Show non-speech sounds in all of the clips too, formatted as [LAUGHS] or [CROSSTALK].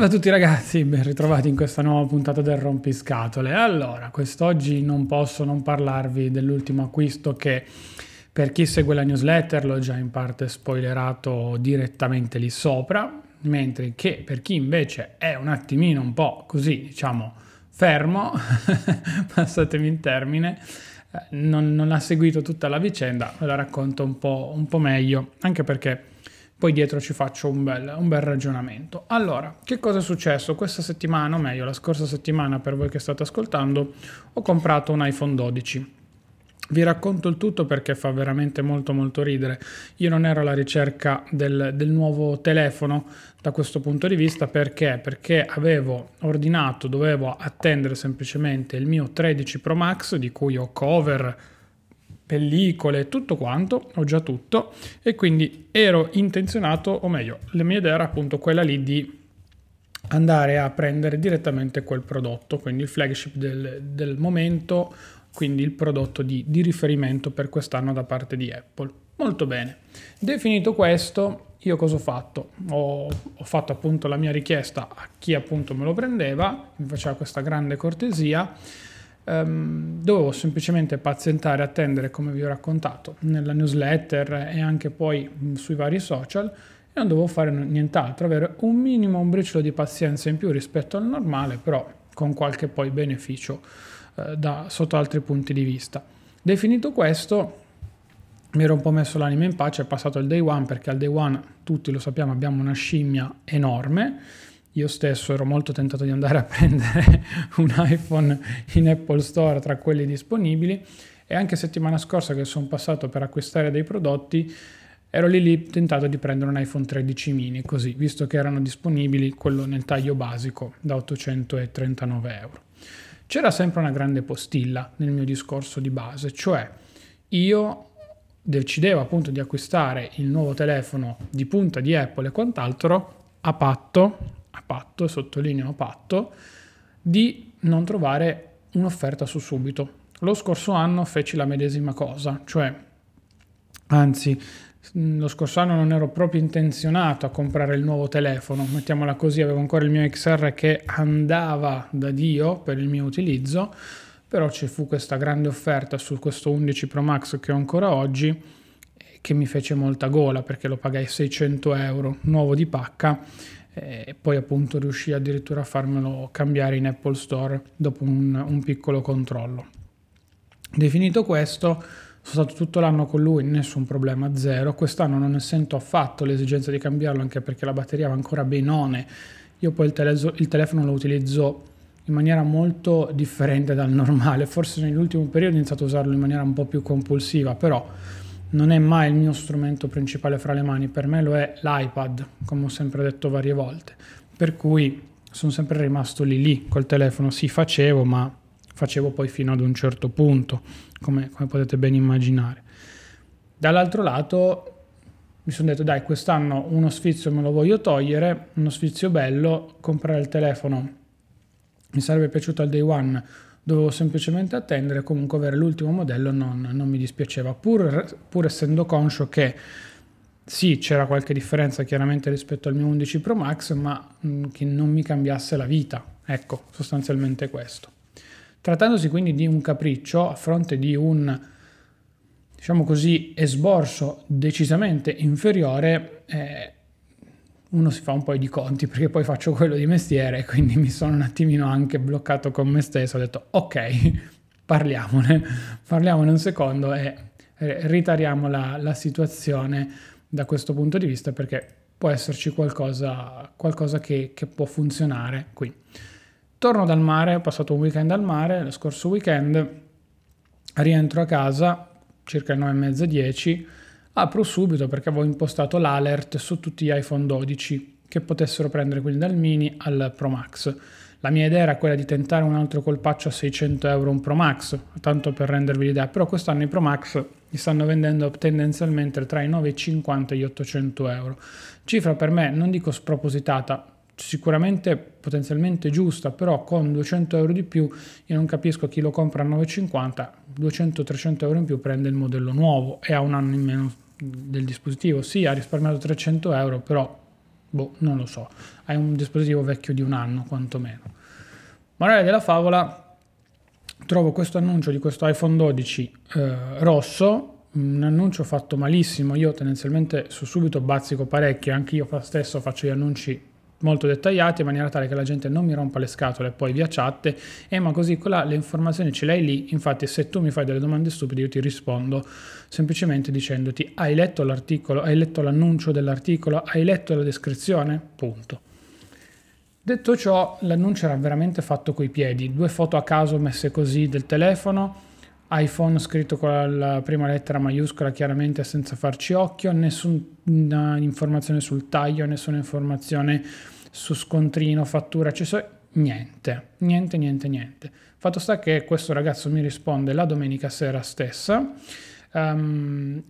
Salve a tutti ragazzi, ben ritrovati in questa nuova puntata del Rompiscatole. Allora, quest'oggi non posso non parlarvi dell'ultimo acquisto che per chi segue la newsletter l'ho già in parte spoilerato direttamente lì sopra, mentre che per chi invece è un attimino un po' così, diciamo, fermo, [LAUGHS] passatemi il termine, eh, non, non, ha seguito tutta la vicenda, ve la racconto un po', un po meglio, anche perché poi dietro ci faccio un bel, un bel, ragionamento. Allora, che cosa è successo? Questa settimana, o meglio la scorsa settimana per voi che state ascoltando, ho comprato un iPhone 12. Vi racconto il tutto perché fa veramente molto molto ridere. Io non ero alla ricerca del, del nuovo telefono da questo punto di vista perché? Perché avevo ordinato, dovevo attendere semplicemente il mio 13 Pro Max di cui ho cover pellicole, tutto quanto, ho già tutto e quindi ero intenzionato, o meglio, la mia idea era appunto quella lì di andare a prendere direttamente quel prodotto, quindi il flagship del, del momento, quindi il prodotto di, di, riferimento per quest'anno da parte di Apple. Molto bene. Definito questo, io cosa ho fatto? Ho, ho fatto appunto la mia richiesta a chi appunto me lo prendeva, mi faceva questa grande cortesia Um, dovevo semplicemente pazientare, attendere come vi ho raccontato nella newsletter e anche poi mh, sui vari social e non dovevo fare nient'altro, avere un minimo, un briciolo di pazienza in più rispetto al normale, però con qualche poi beneficio uh, da, sotto altri punti di vista. Definito questo, mi ero un po' messo l'anima in pace, è passato il day one perché al day one tutti lo sappiamo abbiamo una scimmia enorme io stesso ero molto tentato di andare a [LAUGHS] prendere un iPhone in Apple Store tra quelli disponibili e anche settimana scorsa che sono passato per acquistare dei prodotti ero lì lì tentato di prendere un iPhone 13 mini così, visto che erano disponibili quello nel taglio basico da 839 euro. C'era sempre una grande postilla nel mio discorso di base, cioè io decidevo appunto di acquistare il nuovo telefono di punta di Apple e quant'altro a patto a patto, sottolineo a patto, di non trovare un'offerta su subito. Lo scorso anno feci la medesima cosa, cioè, anzi, lo scorso anno non ero proprio intenzionato a comprare il nuovo telefono, mettiamola così, avevo ancora il mio XR che andava da Dio per il mio utilizzo, però ci fu questa grande offerta su questo 11 Pro Max che ho ancora oggi che mi fece molta gola perché lo pagai 600 euro nuovo di pacca e poi appunto riuscì addirittura a farmelo cambiare in Apple Store dopo un, un piccolo controllo. Definito questo, sono stato tutto l'anno con lui, nessun problema, zero. Quest'anno non ne sento affatto l'esigenza di cambiarlo anche perché la batteria va ancora benone. Io poi il, tele- il telefono lo utilizzo in maniera molto differente dal normale, forse nell'ultimo periodo ho iniziato a usarlo in maniera un po' più compulsiva, però non è mai il mio strumento principale fra le mani, per me lo è l'iPad, come ho sempre detto varie volte. Per cui sono sempre rimasto lì lì col telefono, sì facevo, ma facevo poi fino ad un certo punto, come, come potete ben immaginare. Dall'altro lato mi sono detto dai quest'anno uno sfizio me lo voglio togliere, uno sfizio bello, comprare il telefono mi sarebbe piaciuto al day one dovevo semplicemente attendere, comunque avere l'ultimo modello non, non mi dispiaceva, pur, pur, essendo conscio che sì, c'era qualche differenza chiaramente rispetto al mio 11 Pro Max, ma che non mi cambiasse la vita. Ecco, sostanzialmente questo. Trattandosi quindi di un capriccio a fronte di un, diciamo così, esborso decisamente inferiore, eh, uno si fa un po' di conti perché poi faccio quello di mestiere, quindi mi sono un attimino anche bloccato con me stesso, ho detto ok, [LAUGHS] parliamone, parliamone un secondo e ritariamo la, la situazione da questo punto di vista perché può esserci qualcosa, qualcosa che, che, può funzionare qui. Torno dal mare, ho passato un weekend al mare, lo scorso weekend, rientro a casa circa le 9.30-10 Apro subito perché avevo impostato l'alert su tutti gli iPhone 12 che potessero prendere quindi dal mini al Pro Max. La mia idea era quella di tentare un altro colpaccio a 600 euro un Pro Max, tanto per rendervi l'idea, però quest'anno i Pro Max li stanno vendendo tendenzialmente tra i 9,50 e gli 800 euro. Cifra per me, non dico spropositata, sicuramente potenzialmente giusta, però con 200 euro di più io non capisco chi lo compra a 9,50, 200-300 euro in più prende il modello nuovo e ha un anno in meno del dispositivo. Sì, ha risparmiato 300 euro, però boh, non lo so, hai un dispositivo vecchio di un anno quantomeno. Morale della favola, trovo questo annuncio di questo iPhone 12 eh, rosso un annuncio fatto malissimo, io tendenzialmente su subito bazzico parecchio, anche io stesso faccio gli annunci molto dettagliati in maniera tale che la gente non mi rompa le scatole poi via chat. E ma così là le informazioni ce le hai lì. Infatti se tu mi fai delle domande stupide io ti rispondo semplicemente dicendoti hai letto l'articolo hai letto l'annuncio dell'articolo hai letto la descrizione? Punto. Detto ciò l'annuncio era veramente fatto coi piedi. Due foto a caso messe così del telefono iPhone scritto con la prima lettera maiuscola chiaramente senza farci occhio, nessuna informazione sul taglio, nessuna informazione su scontrino, fattura, accessori, niente, niente, niente, niente. Fatto sta che questo ragazzo mi risponde la domenica sera stessa, um,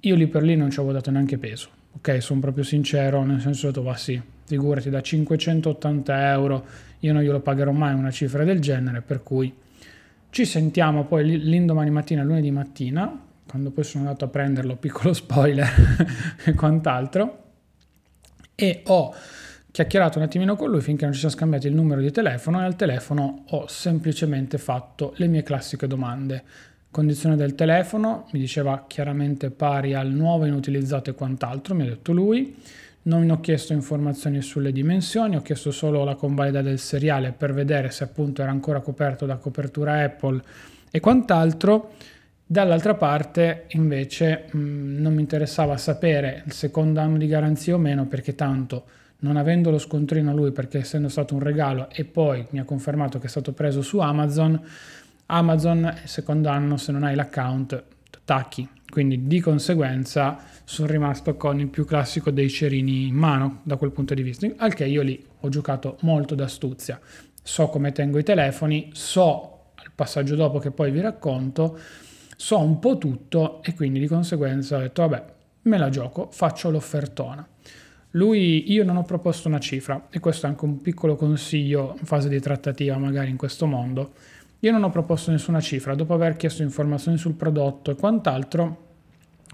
io lì per lì non ci avevo dato neanche peso, ok? Sono proprio sincero, nel senso che va sì, figurati da 580 euro, io non glielo pagherò mai una cifra del genere, per cui ci sentiamo poi l'indomani mattina, lunedì mattina, quando poi sono andato a prenderlo, [LAUGHS] piccolo spoiler [LAUGHS] e quant'altro, e ho chiacchierato un attimino con lui finché non ci siamo scambiati il numero di telefono e al telefono ho semplicemente fatto le mie classiche domande. Condizione del telefono, mi diceva chiaramente pari al nuovo inutilizzato e quant'altro, mi ha detto lui non ho chiesto informazioni sulle dimensioni, ho chiesto solo la convalida del seriale per vedere se appunto era ancora coperto da copertura Apple e quant'altro. Dall'altra parte invece mh, mm, non mi interessava sapere il secondo anno di garanzia o meno perché tanto non avendo lo scontrino lui perché essendo stato un regalo e poi mi ha confermato che è stato preso su Amazon, Amazon il secondo anno se non hai l'account tacchi, quindi di conseguenza sono rimasto con il più classico dei cerini in mano da quel punto di vista, al che io lì ho giocato molto d'astuzia. So come tengo i telefoni, so il passaggio dopo che poi vi racconto, so un po' tutto e quindi di conseguenza ho detto vabbè, me la gioco, faccio l'offertona. Lui, io non ho proposto una cifra e questo è anche un piccolo consiglio in fase di trattativa magari in questo mondo. Io non ho proposto nessuna cifra, dopo aver chiesto informazioni sul prodotto e quant'altro,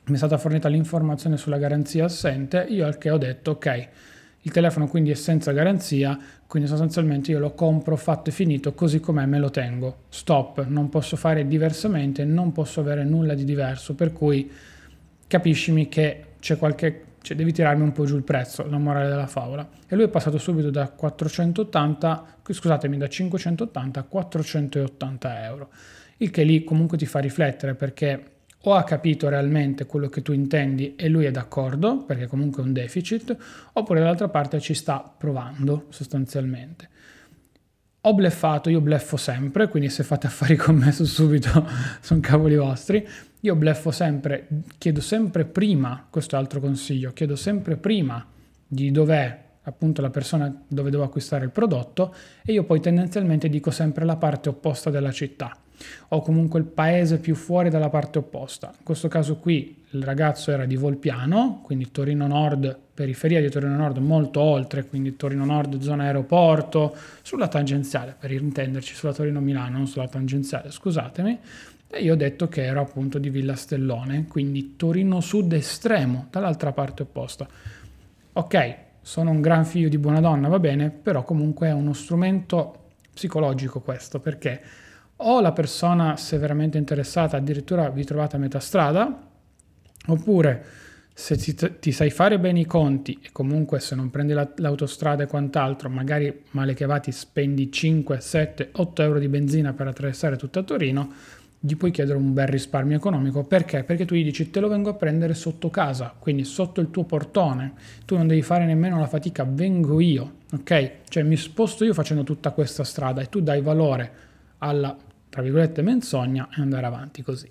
mi è stata fornita l'informazione sulla garanzia assente, io al che ho detto ok, il telefono quindi è senza garanzia, quindi sostanzialmente io lo compro fatto e finito così com'è me lo tengo. Stop, non posso fare diversamente, non posso avere nulla di diverso, per cui capiscimi che c'è qualche cioè devi tirarmi un po' giù il prezzo, la morale della favola. E lui è passato subito da 480, scusatemi, da 580 a 480 euro, il che lì comunque ti fa riflettere perché o ha capito realmente quello che tu intendi e lui è d'accordo, perché comunque è un deficit, oppure dall'altra parte ci sta provando sostanzialmente. Ho bleffato, io bleffo sempre, quindi se fate affari con me [LAUGHS] su subito sono cavoli vostri. Io bleffo sempre, chiedo sempre prima, questo è altro consiglio, chiedo sempre prima di dov'è appunto la persona dove devo acquistare il prodotto e io poi tendenzialmente dico sempre la parte opposta della città o comunque il paese più fuori dalla parte opposta. In questo caso qui il ragazzo era di Volpiano, quindi Torino Nord, periferia di Torino Nord, molto oltre, quindi Torino Nord, zona aeroporto, sulla tangenziale, per intenderci, sulla Torino Milano, non sulla tangenziale, scusatemi. E io ho detto che ero appunto di Villa Stellone, quindi Torino Sud estremo, dall'altra parte opposta. Ok, sono un gran figlio di buona donna, va bene, però comunque è uno strumento psicologico questo, perché o la persona severamente interessata addirittura vi trovate a metà strada, oppure se ti, ti, sai fare bene i conti e comunque se non prendi la, l'autostrada e quant'altro, magari male che va ti spendi 5, 7, 8 euro di benzina per attraversare tutta Torino, gli puoi chiedere un bel risparmio economico. Perché? Perché tu gli dici te lo vengo a prendere sotto casa, quindi sotto il tuo portone, tu non devi fare nemmeno la fatica, vengo io, ok? Cioè mi sposto io facendo tutta questa strada e tu dai valore alla tra virgolette, menzogna e andare avanti così.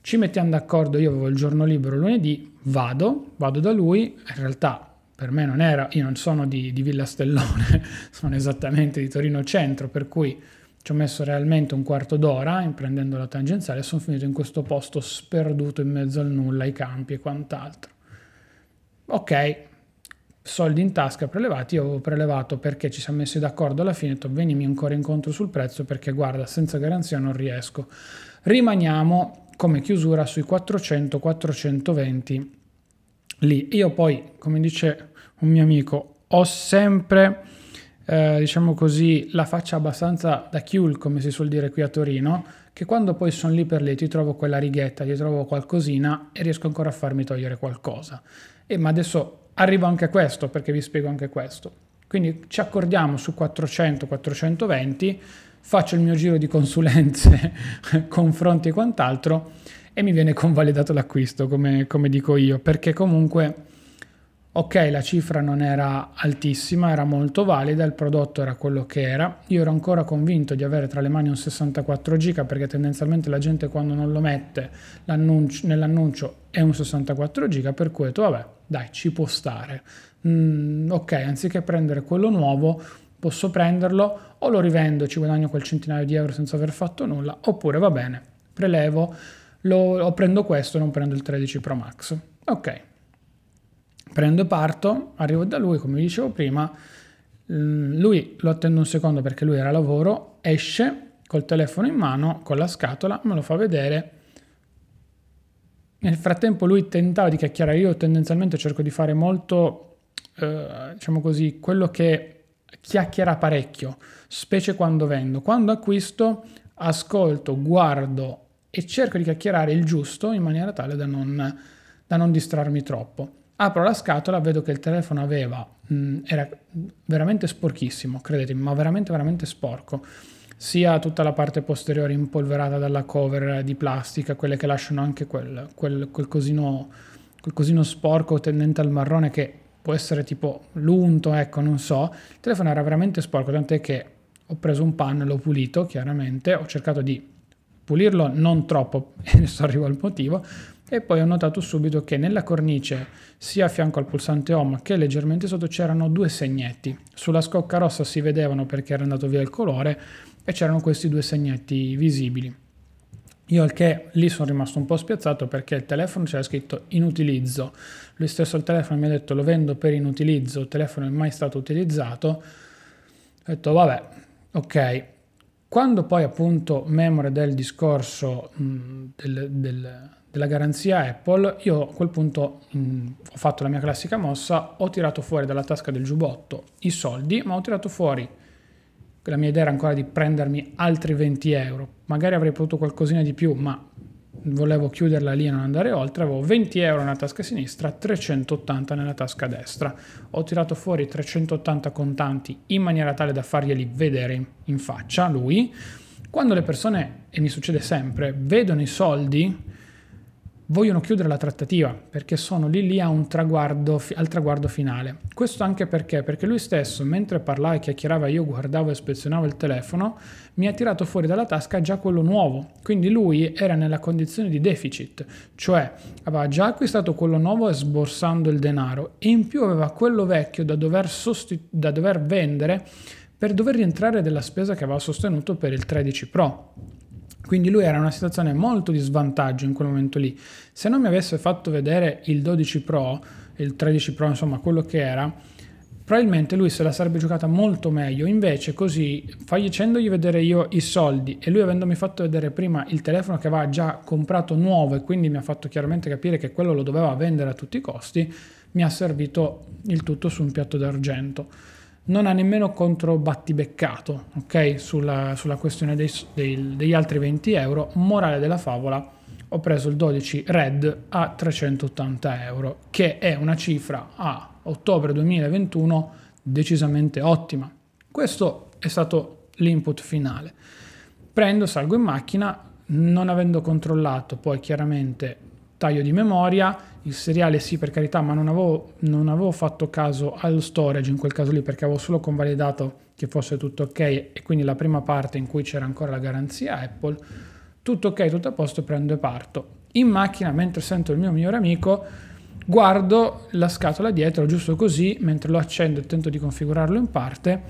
Ci mettiamo d'accordo, io avevo il giorno libero lunedì, vado, vado da lui, in realtà per me non era, io non sono di, di Villa Stellone, [LAUGHS] sono esattamente di Torino Centro, per cui ci ho messo realmente un quarto d'ora imprendendo la tangenziale e sono finito in questo posto sperduto in mezzo al nulla, ai campi e quant'altro. Ok, soldi in tasca prelevati, io avevo prelevato perché ci siamo messi d'accordo alla fine, ho detto venimi ancora incontro sul prezzo perché guarda, senza garanzia non riesco. Rimaniamo come chiusura sui 400-420 lì. Io poi, come dice un mio amico, ho sempre, eh, diciamo così, la faccia abbastanza da chiul, come si suol dire qui a Torino, che quando poi sono lì per lì ti trovo quella righetta, ti trovo qualcosina e riesco ancora a farmi togliere qualcosa. E ma adesso arrivo anche a questo, perché vi spiego anche questo. Quindi ci accordiamo su 400-420, faccio il mio giro di consulenze, [LAUGHS] confronti e quant'altro e mi viene convalidato l'acquisto, come, come dico io, perché comunque ok, la cifra non era altissima, era molto valida, il prodotto era quello che era. Io ero ancora convinto di avere tra le mani un 64 giga perché tendenzialmente la gente quando non lo mette nell'annuncio è un 64 giga, per cui ho detto vabbè, dai, ci può stare. Mm, ok, anziché prendere quello nuovo, posso prenderlo o lo rivendo e ci guadagno quel centinaio di euro senza aver fatto nulla, oppure va bene, prelevo, lo, lo prendo questo, non prendo il 13 Pro Max. Ok, prendo e parto, arrivo da lui, come vi dicevo prima, mm, lui lo attendo un secondo perché lui era a lavoro, esce col telefono in mano, con la scatola, me lo fa vedere. Nel frattempo lui tentava di chiacchierare, io tendenzialmente cerco di fare molto, eh, diciamo così, quello che chiacchiera parecchio, specie quando vendo. Quando acquisto, ascolto, guardo e cerco di chiacchierare il giusto in maniera tale da non, da non distrarmi troppo. Apro la scatola, vedo che il telefono aveva, mh, mm, era veramente sporchissimo, credetemi, ma veramente, veramente sporco. Sia tutta la parte posteriore impolverata dalla cover di plastica, quelle che lasciano anche quel, quel, quel, cosino, quel cosino sporco tendente al marrone che può essere tipo l'unto, ecco, non so. Il telefono era veramente sporco, tant'è che ho preso un panno l'ho pulito, chiaramente, ho cercato di pulirlo non troppo, [LAUGHS] e adesso arrivo al motivo, e poi ho notato subito che nella cornice, sia a fianco al pulsante home che leggermente sotto, c'erano due segnetti. Sulla scocca rossa si vedevano perché era andato via il colore e c'erano questi due segnetti visibili. Io al che lì sono rimasto un po' spiazzato perché il telefono c'era scritto in utilizzo. Lui stesso al telefono mi ha detto lo vendo per inutilizzo, il telefono è mai stato utilizzato. Ho detto vabbè, ok. Quando poi appunto memore del discorso mh, del, del della garanzia Apple, io a quel punto mh, ho fatto la mia classica mossa, ho tirato fuori dalla tasca del giubbotto i soldi, ma ho tirato fuori, la mia idea era ancora di prendermi altri 20 euro, magari avrei potuto qualcosina di più, ma volevo chiuderla lì e non andare oltre, avevo 20 euro nella tasca sinistra, 380 nella tasca destra. Ho tirato fuori 380 contanti in maniera tale da farglieli vedere in faccia, lui. Quando le persone, e mi succede sempre, vedono i soldi, vogliono chiudere la trattativa perché sono lì lì traguardo, al traguardo finale. Questo anche perché? Perché lui stesso, mentre parlava e chiacchierava, io guardavo e ispezionavo il telefono, mi ha tirato fuori dalla tasca già quello nuovo. Quindi lui era nella condizione di deficit, cioè aveva già acquistato quello nuovo sborsando il denaro e in più aveva quello vecchio da dover, sostitu- da dover vendere per dover rientrare della spesa che aveva sostenuto per il 13 Pro. Quindi lui era in una situazione molto di svantaggio in quel momento lì. Se non mi avesse fatto vedere il 12 Pro, il 13 Pro, insomma quello che era, probabilmente lui se la sarebbe giocata molto meglio. Invece così, facendogli vedere io i soldi e lui avendomi fatto vedere prima il telefono che aveva già comprato nuovo e quindi mi ha fatto chiaramente capire che quello lo doveva vendere a tutti i costi, mi ha servito il tutto su un piatto d'argento non ha nemmeno controbattibeccato okay, sulla, sulla questione dei, dei, degli altri 20 euro. Morale della favola, ho preso il 12 Red a 380 euro, che è una cifra a ottobre 2021 decisamente ottima. Questo è stato l'input finale. Prendo, salgo in macchina, non avendo controllato poi chiaramente taglio di memoria, il seriale sì per carità, ma non avevo, non avevo fatto caso allo storage in quel caso lì perché avevo solo convalidato che fosse tutto ok e quindi la prima parte in cui c'era ancora la garanzia Apple, tutto ok, tutto a posto, prendo e parto. In macchina, mentre sento il mio migliore amico, guardo la scatola dietro, giusto così, mentre lo accendo e tento di configurarlo in parte,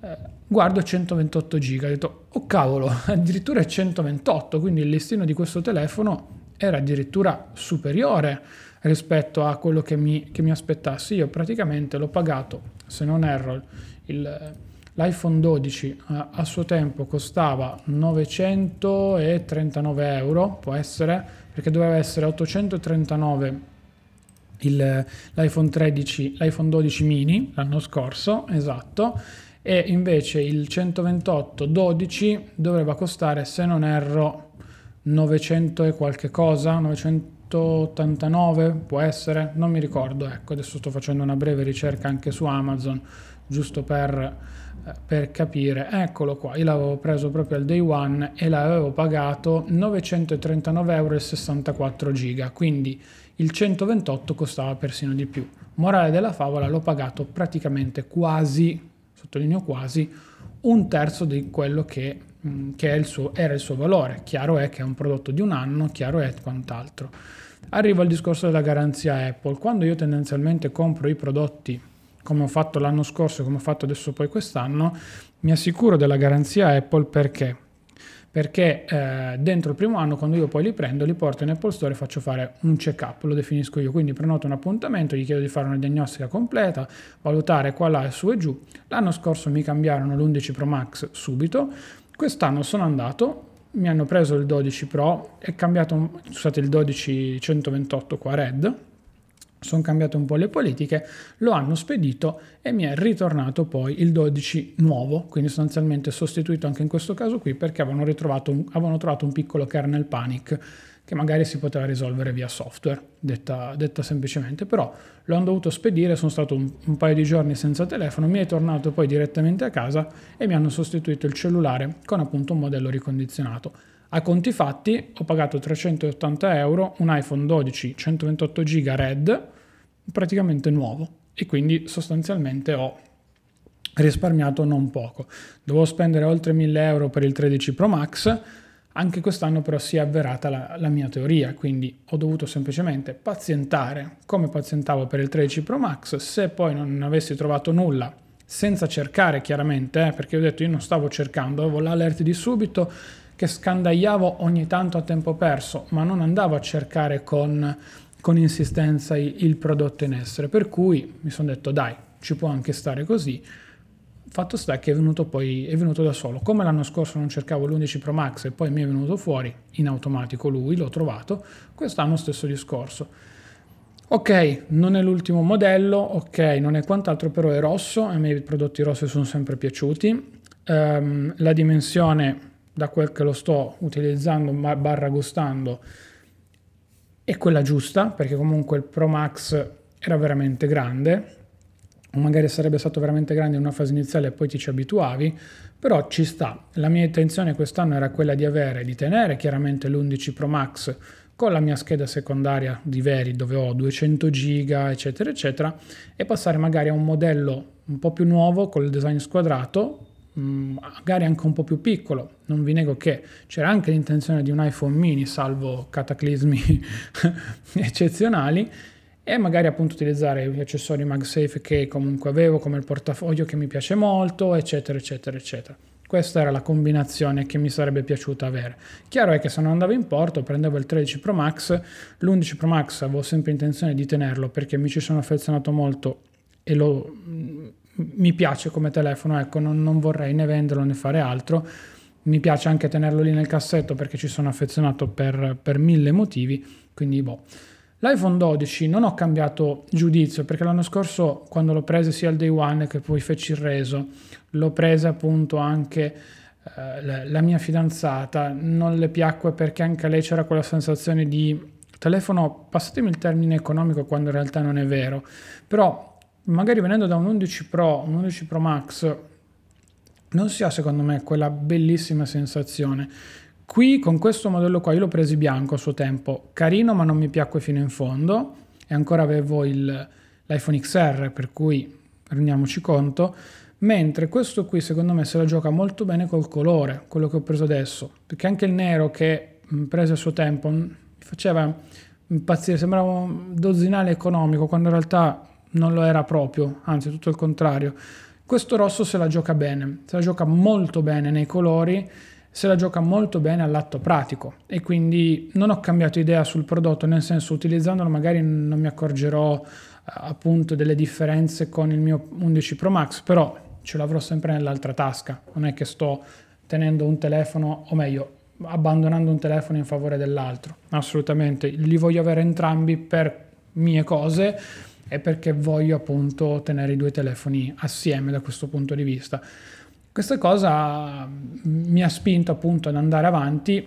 eh, guardo 128 giga, ho detto, oh cavolo, [LAUGHS] addirittura è 128, quindi il listino di questo telefono era addirittura superiore rispetto a quello che mi, che mi aspettassi. Io praticamente l'ho pagato, se non erro, il, l'iPhone 12 a, a, suo tempo costava 939 euro, può essere, perché doveva essere 839 il, l'iPhone 13, l'iPhone 12 mini l'anno scorso, esatto, e invece il 128 12 doveva costare, se non erro, 900 e qualche cosa, 989 può essere, non mi ricordo, ecco, adesso sto facendo una breve ricerca anche su Amazon, giusto per, eh, per capire, eccolo qua, io l'avevo preso proprio al day one e l'avevo pagato 939 euro 64 giga, quindi il 128 costava persino di più. Morale della favola, l'ho pagato praticamente quasi, sottolineo quasi, un terzo di quello che, che il suo, era il suo valore. Chiaro è che è un prodotto di un anno, chiaro è quant'altro. Arrivo al discorso della garanzia Apple. Quando io tendenzialmente compro i prodotti come ho fatto l'anno scorso e come ho fatto adesso poi quest'anno, mi assicuro della garanzia Apple perché perché eh, dentro il primo anno quando io poi li prendo li porto in Apple Store e faccio fare un check up lo definisco io quindi prenoto un appuntamento gli chiedo di fare una diagnostica completa valutare qua là su e giù l'anno scorso mi cambiarono l'11 Pro Max subito quest'anno sono andato mi hanno preso il 12 Pro è cambiato scusate il 12 128 qua Red. Sono cambiate un po' le politiche, lo hanno spedito e mi è ritornato poi il 12 nuovo, quindi sostanzialmente sostituito anche in questo caso qui perché avevano, un, avevano trovato un piccolo kernel panic che magari si poteva risolvere via software, detta, detta semplicemente, però lo hanno dovuto spedire, sono stato un, un, paio di giorni senza telefono, mi è tornato poi direttamente a casa e mi hanno sostituito il cellulare con appunto un modello ricondizionato. A conti fatti ho pagato 380 euro un iPhone 12 128 GB Red praticamente nuovo e quindi sostanzialmente ho risparmiato non poco. Dovevo spendere oltre 1000 euro per il 13 Pro Max, anche quest'anno però si è avverata la, la, mia teoria, quindi ho dovuto semplicemente pazientare come pazientavo per il 13 Pro Max, se poi non avessi trovato nulla, senza cercare chiaramente, eh, perché ho detto io non stavo cercando, avevo l'alert di subito, che scandagliavo ogni tanto a tempo perso, ma non andavo a cercare con, con insistenza il prodotto in essere. Per cui mi sono detto dai, ci può anche stare così. Fatto sta che è venuto poi è venuto da solo. Come l'anno scorso non cercavo l'11 Pro Max e poi mi è venuto fuori in automatico lui, l'ho trovato, quest'anno stesso discorso. Ok, non è l'ultimo modello, ok, non è quant'altro, però è rosso, a me i prodotti rossi sono sempre piaciuti. Um, la dimensione da quel che lo sto utilizzando barra gustando è quella giusta perché comunque il Pro Max era veramente grande magari sarebbe stato veramente grande in una fase iniziale e poi ti ci abituavi però ci sta la mia intenzione quest'anno era quella di avere di tenere chiaramente l'11 Pro Max con la mia scheda secondaria di veri dove ho 200 giga eccetera eccetera e passare magari a un modello un po' più nuovo con il design squadrato Mm, magari anche un po' più piccolo. Non vi nego che c'era anche l'intenzione di un iPhone mini, salvo cataclismi [LAUGHS] eccezionali, e magari appunto utilizzare gli accessori MagSafe che comunque avevo, come il portafoglio che mi piace molto, eccetera, eccetera, eccetera. Questa era la combinazione che mi sarebbe piaciuta avere. Chiaro è che se non andavo in porto prendevo il 13 Pro Max, l'11 Pro Max avevo sempre intenzione di tenerlo perché mi ci sono affezionato molto e lo mi piace come telefono, ecco, non, non, vorrei né venderlo né fare altro. Mi piace anche tenerlo lì nel cassetto perché ci sono affezionato per, per mille motivi, quindi boh. L'iPhone 12 non ho cambiato giudizio perché l'anno scorso quando l'ho preso sia al day one che poi feci il reso, l'ho presa appunto anche eh, la mia fidanzata, non le piacque perché anche a lei c'era quella sensazione di telefono, passatemi il termine economico quando in realtà non è vero, però magari venendo da un 11 Pro, un 11 Pro Max, non si ha secondo me quella bellissima sensazione. Qui con questo modello qua io l'ho preso bianco a suo tempo, carino ma non mi piacque fino in fondo. E ancora avevo il, l'iPhone XR per cui rendiamoci conto, mentre questo qui secondo me se la gioca molto bene col colore, quello che ho preso adesso, perché anche il nero che preso a suo tempo mi faceva impazzire, sembrava un dozzinale economico quando in realtà non lo era proprio, anzi tutto il contrario. Questo rosso se la gioca bene, se la gioca molto bene nei colori, se la gioca molto bene all'atto pratico. E quindi non ho cambiato idea sul prodotto, nel senso utilizzandolo magari non mi accorgerò appunto delle differenze con il mio 11 Pro Max, però ce l'avrò sempre nell'altra tasca, non è che sto tenendo un telefono, o meglio, abbandonando un telefono in favore dell'altro, assolutamente, li voglio avere entrambi per mie cose e perché voglio appunto tenere i due telefoni assieme da questo punto di vista. Questa cosa mi ha spinto appunto ad andare avanti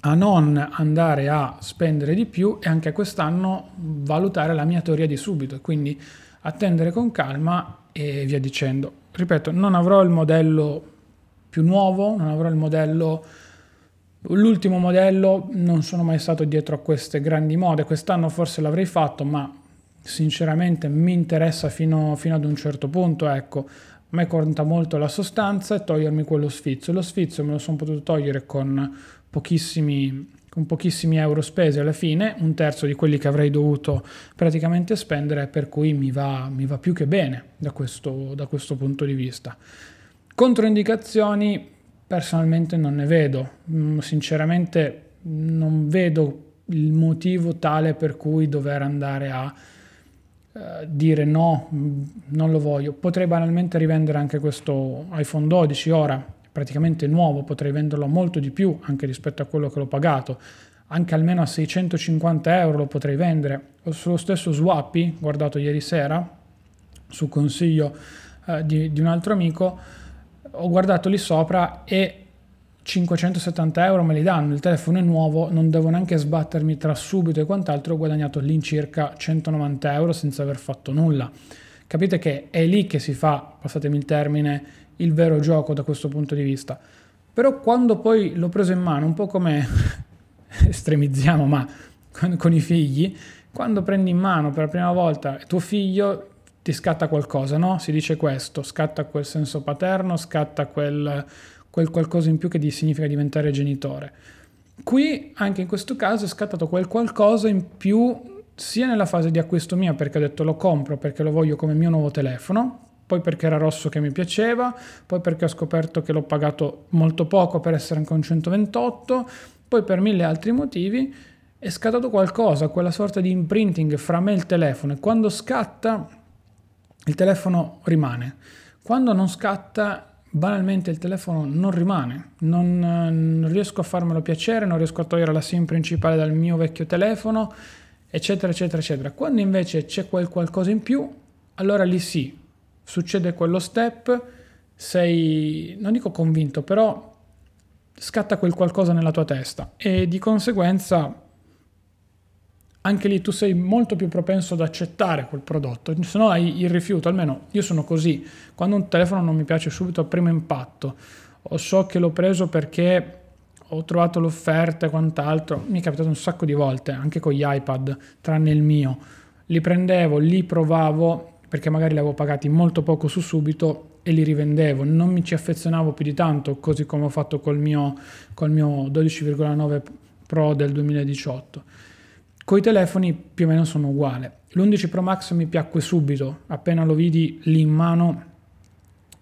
a non andare a spendere di più e anche quest'anno valutare la mia teoria di subito, quindi attendere con calma e via dicendo. Ripeto, non avrò il modello più nuovo, non avrò il modello l'ultimo modello, non sono mai stato dietro a queste grandi mode, quest'anno forse l'avrei fatto, ma sinceramente mi interessa fino, fino ad un certo punto, ecco. A me conta molto la sostanza e togliermi quello sfizio. Lo sfizio me lo sono potuto togliere con pochissimi, con pochissimi euro spesi alla fine, un terzo di quelli che avrei dovuto praticamente spendere, per cui mi va, mi va più che bene da questo, da questo punto di vista. Controindicazioni personalmente non ne vedo, mm, sinceramente non vedo il motivo tale per cui dover andare a uh, dire no, mm, non lo voglio. Potrei banalmente rivendere anche questo iPhone 12 ora, praticamente nuovo, potrei venderlo molto di più anche rispetto a quello che l'ho pagato, anche almeno a 650 euro lo potrei vendere. Sullo stesso Swappy, guardato ieri sera, su consiglio eh, di, di, un altro amico, ho guardato lì sopra e 570 euro me li danno, il telefono è nuovo, non devo neanche sbattermi tra subito e quant'altro, ho guadagnato all'incirca 190 euro senza aver fatto nulla. Capite che è lì che si fa, passatemi il termine, il vero gioco da questo punto di vista. Però quando poi l'ho preso in mano, un po' come [LAUGHS] estremizziamo, ma con, con, i figli, quando prendi in mano per la prima volta tuo figlio ti scatta qualcosa, no? Si dice questo, scatta quel senso paterno, scatta quel, quel qualcosa in più che significa diventare genitore. Qui, anche in questo caso, è scattato quel qualcosa in più sia nella fase di acquisto mia perché ho detto lo compro perché lo voglio come mio nuovo telefono, poi perché era rosso che mi piaceva, poi perché ho scoperto che l'ho pagato molto poco per essere anche un 128, poi per mille altri motivi è scattato qualcosa, quella sorta di imprinting fra me e il telefono e quando scatta il telefono rimane. Quando non scatta banalmente il telefono non rimane, non, non, riesco a farmelo piacere, non riesco a togliere la SIM principale dal mio vecchio telefono, eccetera, eccetera, eccetera. Quando invece c'è quel qualcosa in più, allora lì sì, succede quello step, sei, non dico convinto, però scatta quel qualcosa nella tua testa e di conseguenza anche lì tu sei molto più propenso ad accettare quel prodotto, se no hai il rifiuto, almeno io sono così, quando un telefono non mi piace subito a primo impatto, o so che l'ho preso perché ho trovato l'offerta e quant'altro, mi è capitato un sacco di volte, anche con gli iPad, tranne il mio, li prendevo, li provavo perché magari li avevo pagati molto poco su subito e li rivendevo, non mi ci affezionavo più di tanto, così come ho fatto col mio, col mio 12,9 Pro del 2018. Con i telefoni più o meno sono uguali. L'11 Pro Max mi piacque subito, appena lo vidi lì in mano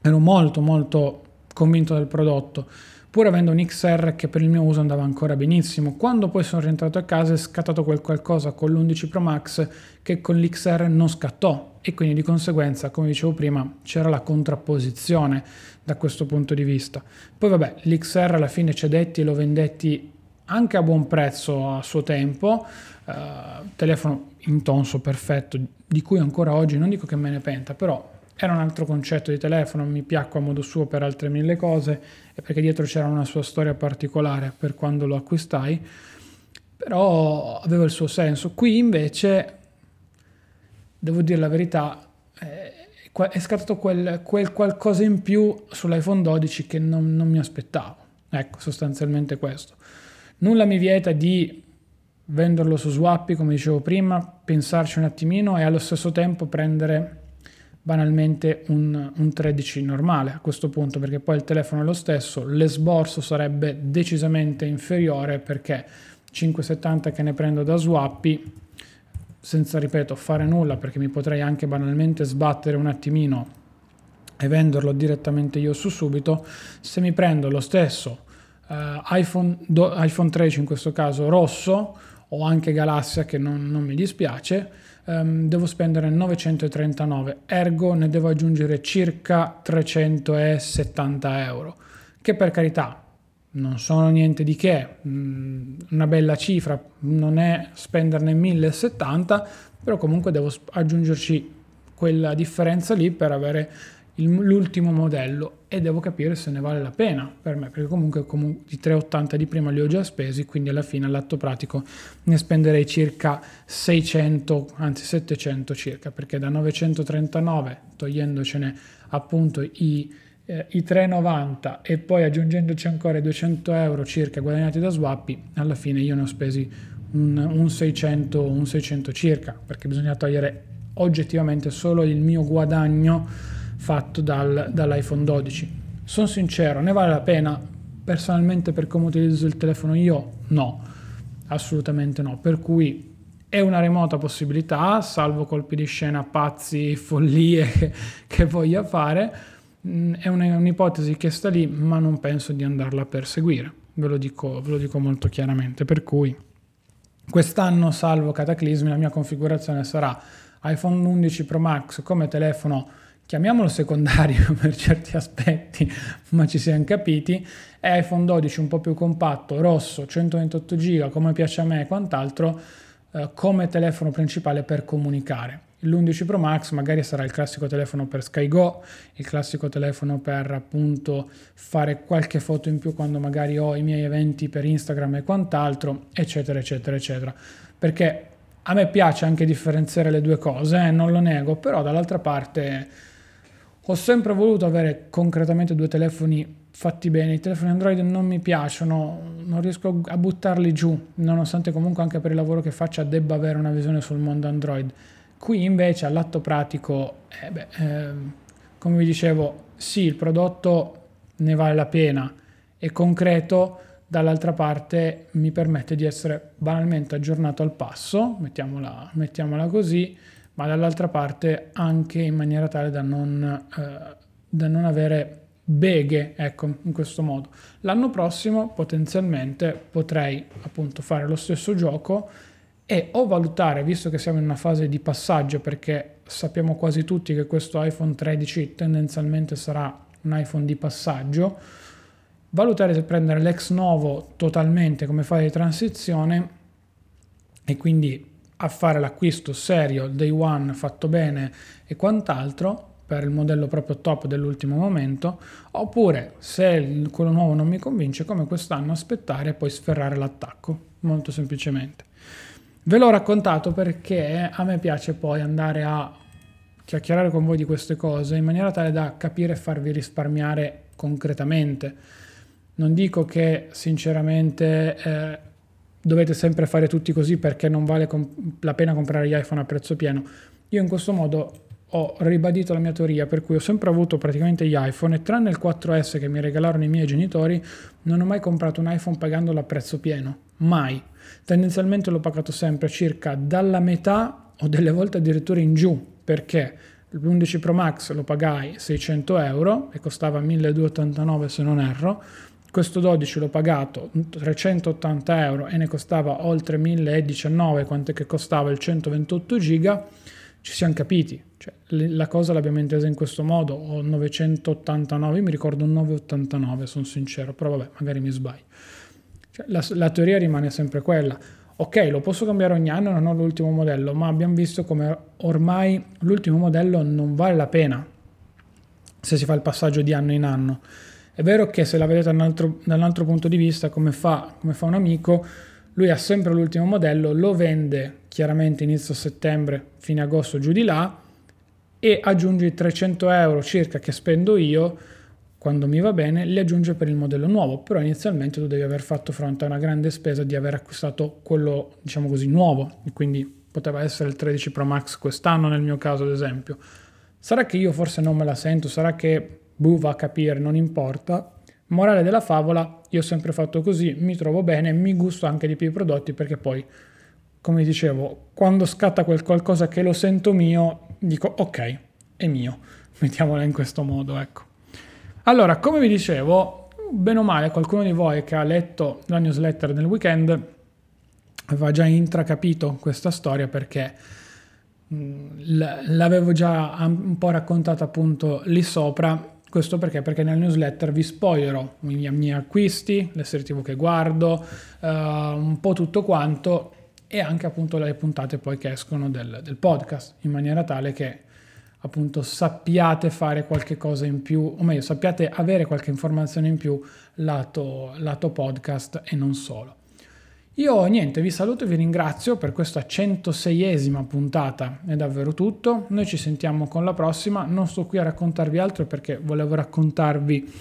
ero molto molto convinto del prodotto pur avendo un XR che per il mio uso andava ancora benissimo. Quando poi sono rientrato a casa è scattato quel qualcosa con l'11 Pro Max che con l'XR non scattò e quindi di conseguenza, come dicevo prima, c'era la contrapposizione da questo punto di vista. Poi vabbè, l'XR alla fine cedetti e lo vendetti anche a buon prezzo a suo tempo, uh, telefono in tonso perfetto, di cui ancora oggi non dico che me ne penta, però era un altro concetto di telefono, mi piacque a modo suo per altre mille cose e perché dietro c'era una sua storia particolare per quando lo acquistai, però aveva il suo senso. Qui invece, devo dire la verità, eh, è scattato quel, quel qualcosa in più sull'iPhone 12 che non, non mi aspettavo. Ecco, sostanzialmente questo. Nulla mi vieta di venderlo su Swappy, come dicevo prima, pensarci un attimino e allo stesso tempo prendere banalmente un, un 13 normale a questo punto perché poi il telefono è lo stesso, l'esborso sarebbe decisamente inferiore perché 570 che ne prendo da Swappy senza ripeto fare nulla perché mi potrei anche banalmente sbattere un attimino e venderlo direttamente io su subito se mi prendo lo stesso uh, iPhone, do, iPhone 13 in questo caso rosso o anche Galassia che non, non mi dispiace, um, devo spendere 939, ergo ne devo aggiungere circa 370 euro, che per carità non sono niente di che, mm, una bella cifra, non è spenderne 1070, però comunque devo aggiungerci quella differenza lì per avere l'ultimo modello e devo capire se ne vale la pena per me, perché comunque, comunque i 380 di prima li ho già spesi, quindi alla fine all'atto pratico ne spenderei circa 600, anzi 700 circa, perché da 939 togliendocene appunto i, eh, i 390 e poi aggiungendoci ancora i 200 euro circa guadagnati da Swappi, alla fine io ne ho spesi un, un, 600, un 600 circa, perché bisogna togliere oggettivamente solo il mio guadagno fatto dal, dall'iPhone 12. Sono sincero, ne vale la pena? Personalmente per come utilizzo il telefono io no, assolutamente no, per cui è una remota possibilità, salvo colpi di scena pazzi, follie che, [LAUGHS] che voglia fare, mm, è un'ipotesi che sta lì, ma non penso di andarla a perseguire, ve lo dico, ve lo dico molto chiaramente, per cui quest'anno, salvo cataclismi, la mia configurazione sarà iPhone 11 Pro Max come telefono chiamiamolo secondario [LAUGHS] per certi aspetti, ma ci siamo capiti, è iPhone 12 un po' più compatto, rosso, 128 GB, come piace a me e quant'altro, eh, come telefono principale per comunicare. L'11 Pro Max magari sarà il classico telefono per SkyGo, il classico telefono per appunto fare qualche foto in più quando magari ho i miei eventi per Instagram e quant'altro, eccetera, eccetera, eccetera. Perché a me piace anche differenziare le due cose, eh, non lo nego, però dall'altra parte ho sempre voluto avere concretamente due telefoni fatti bene. I telefoni Android non mi piacciono, non riesco a buttarli giù, nonostante comunque anche per il lavoro che faccia debba avere una visione sul mondo Android. Qui invece all'atto pratico, eh beh, eh, come vi dicevo, sì, il prodotto ne vale la pena, è concreto, dall'altra parte mi permette di essere banalmente aggiornato al passo, mettiamola, mettiamola così, ma dall'altra parte anche in maniera tale da non, eh, da non avere beghe, ecco, in questo modo. L'anno prossimo potenzialmente potrei appunto fare lo stesso gioco e o valutare, visto che siamo in una fase di passaggio, perché sappiamo quasi tutti che questo iPhone 13 tendenzialmente sarà un iPhone di passaggio, valutare se prendere l'ex novo totalmente come fase di transizione e quindi a fare l'acquisto serio, day one, fatto bene e quant'altro per il modello proprio top dell'ultimo momento, oppure se quello nuovo non mi convince, come quest'anno aspettare e poi sferrare l'attacco, molto semplicemente. Ve l'ho raccontato perché a me piace poi andare a chiacchierare con voi di queste cose in maniera tale da capire e farvi risparmiare concretamente. Non dico che sinceramente eh, dovete sempre fare tutti così perché non vale comp- la pena comprare gli iPhone a prezzo pieno. Io in questo modo ho ribadito la mia teoria per cui ho sempre avuto praticamente gli iPhone e tranne il 4S che mi regalarono i miei genitori non ho mai comprato un iPhone pagandolo a prezzo pieno, mai. Tendenzialmente l'ho pagato sempre circa dalla metà o delle volte addirittura in giù perché l'11 Pro Max lo pagai 600 euro e costava 1289 se non erro questo 12 l'ho pagato 380 euro e ne costava oltre 1019 quanto che costava il 128 giga. Ci siamo capiti cioè, la cosa l'abbiamo intesa in questo modo ho 989 mi ricordo un 989 sono sincero però vabbè magari mi sbaglio. Cioè, la, la teoria rimane sempre quella. Ok lo posso cambiare ogni anno non ho l'ultimo modello ma abbiamo visto come ormai l'ultimo modello non vale la pena se si fa il passaggio di anno in anno è vero che se la vedete da un altro, da un altro punto di vista, come fa, come fa un amico, lui ha sempre l'ultimo modello, lo vende chiaramente inizio settembre, fine agosto, giù di là, e aggiunge i 300 euro circa che spendo io, quando mi va bene, li aggiunge per il modello nuovo, però inizialmente tu devi aver fatto fronte a una grande spesa di aver acquistato quello, diciamo così, nuovo, quindi poteva essere il 13 Pro Max quest'anno nel mio caso ad esempio. Sarà che io forse non me la sento, sarà che Boo va a capire, non importa. Morale della favola, io ho sempre fatto così, mi trovo bene, mi gusto anche di più i prodotti perché poi, come dicevo, quando scatta quel qualcosa che lo sento mio, dico ok, è mio, [LAUGHS] mettiamola in questo modo, ecco. Allora, come vi dicevo, bene o male qualcuno di voi che ha letto la newsletter nel weekend aveva già intracapito questa storia perché l'avevo già un po' raccontata appunto lì sopra. Questo perché? Perché nel newsletter vi spoilerò i miei, miei acquisti, le serie tv che guardo, uh, un po' tutto quanto e anche appunto le puntate poi che escono del, del podcast in maniera tale che appunto sappiate fare qualche cosa in più, o meglio sappiate avere qualche informazione in più lato, lato podcast e non solo. Io niente, vi saluto e vi ringrazio per questa 106esima puntata, è davvero tutto, noi ci sentiamo con la prossima, non sto qui a raccontarvi altro perché volevo raccontarvi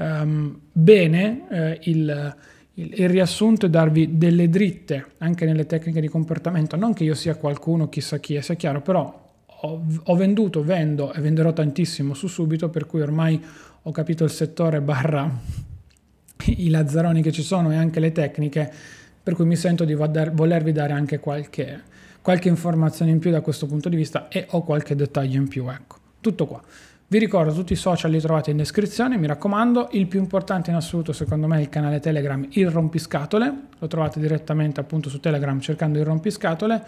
um, bene eh, il, il, riassunto e darvi delle dritte anche nelle tecniche di comportamento, non che io sia qualcuno, chissà chi, sia chiaro, però ho, ho venduto, vendo e venderò tantissimo su subito, per cui ormai ho capito il settore barra [LAUGHS] i lazzaroni che ci sono e anche le tecniche per cui mi sento di volervi dare anche qualche, qualche informazione in più da questo punto di vista e ho qualche dettaglio in più. Ecco, tutto qua. Vi ricordo, tutti i social li trovate in descrizione, mi raccomando, il più importante in assoluto secondo me è il canale Telegram Il Rompiscatole, lo trovate direttamente appunto su Telegram cercando Il Rompiscatole,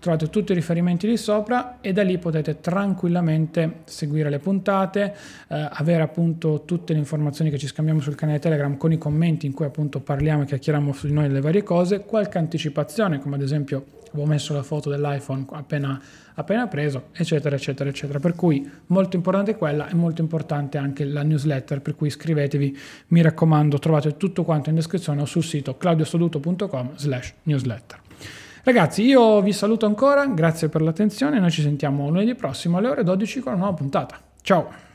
trovate tutti i riferimenti lì sopra e da lì potete tranquillamente seguire le puntate, eh, avere appunto tutte le informazioni che ci scambiamo sul canale Telegram con i commenti in cui appunto parliamo e chiacchieriamo su di noi le varie cose, qualche anticipazione come ad esempio avevo messo la foto dell'iPhone appena, appena preso, eccetera, eccetera, eccetera. Per cui molto importante quella e molto importante anche la newsletter, per cui iscrivetevi, mi raccomando, trovate tutto quanto in descrizione o sul sito claudiostoduto.com slash newsletter. Ragazzi, io vi saluto ancora, grazie per l'attenzione, noi ci sentiamo lunedì prossimo alle ore 12 con una nuova puntata. Ciao!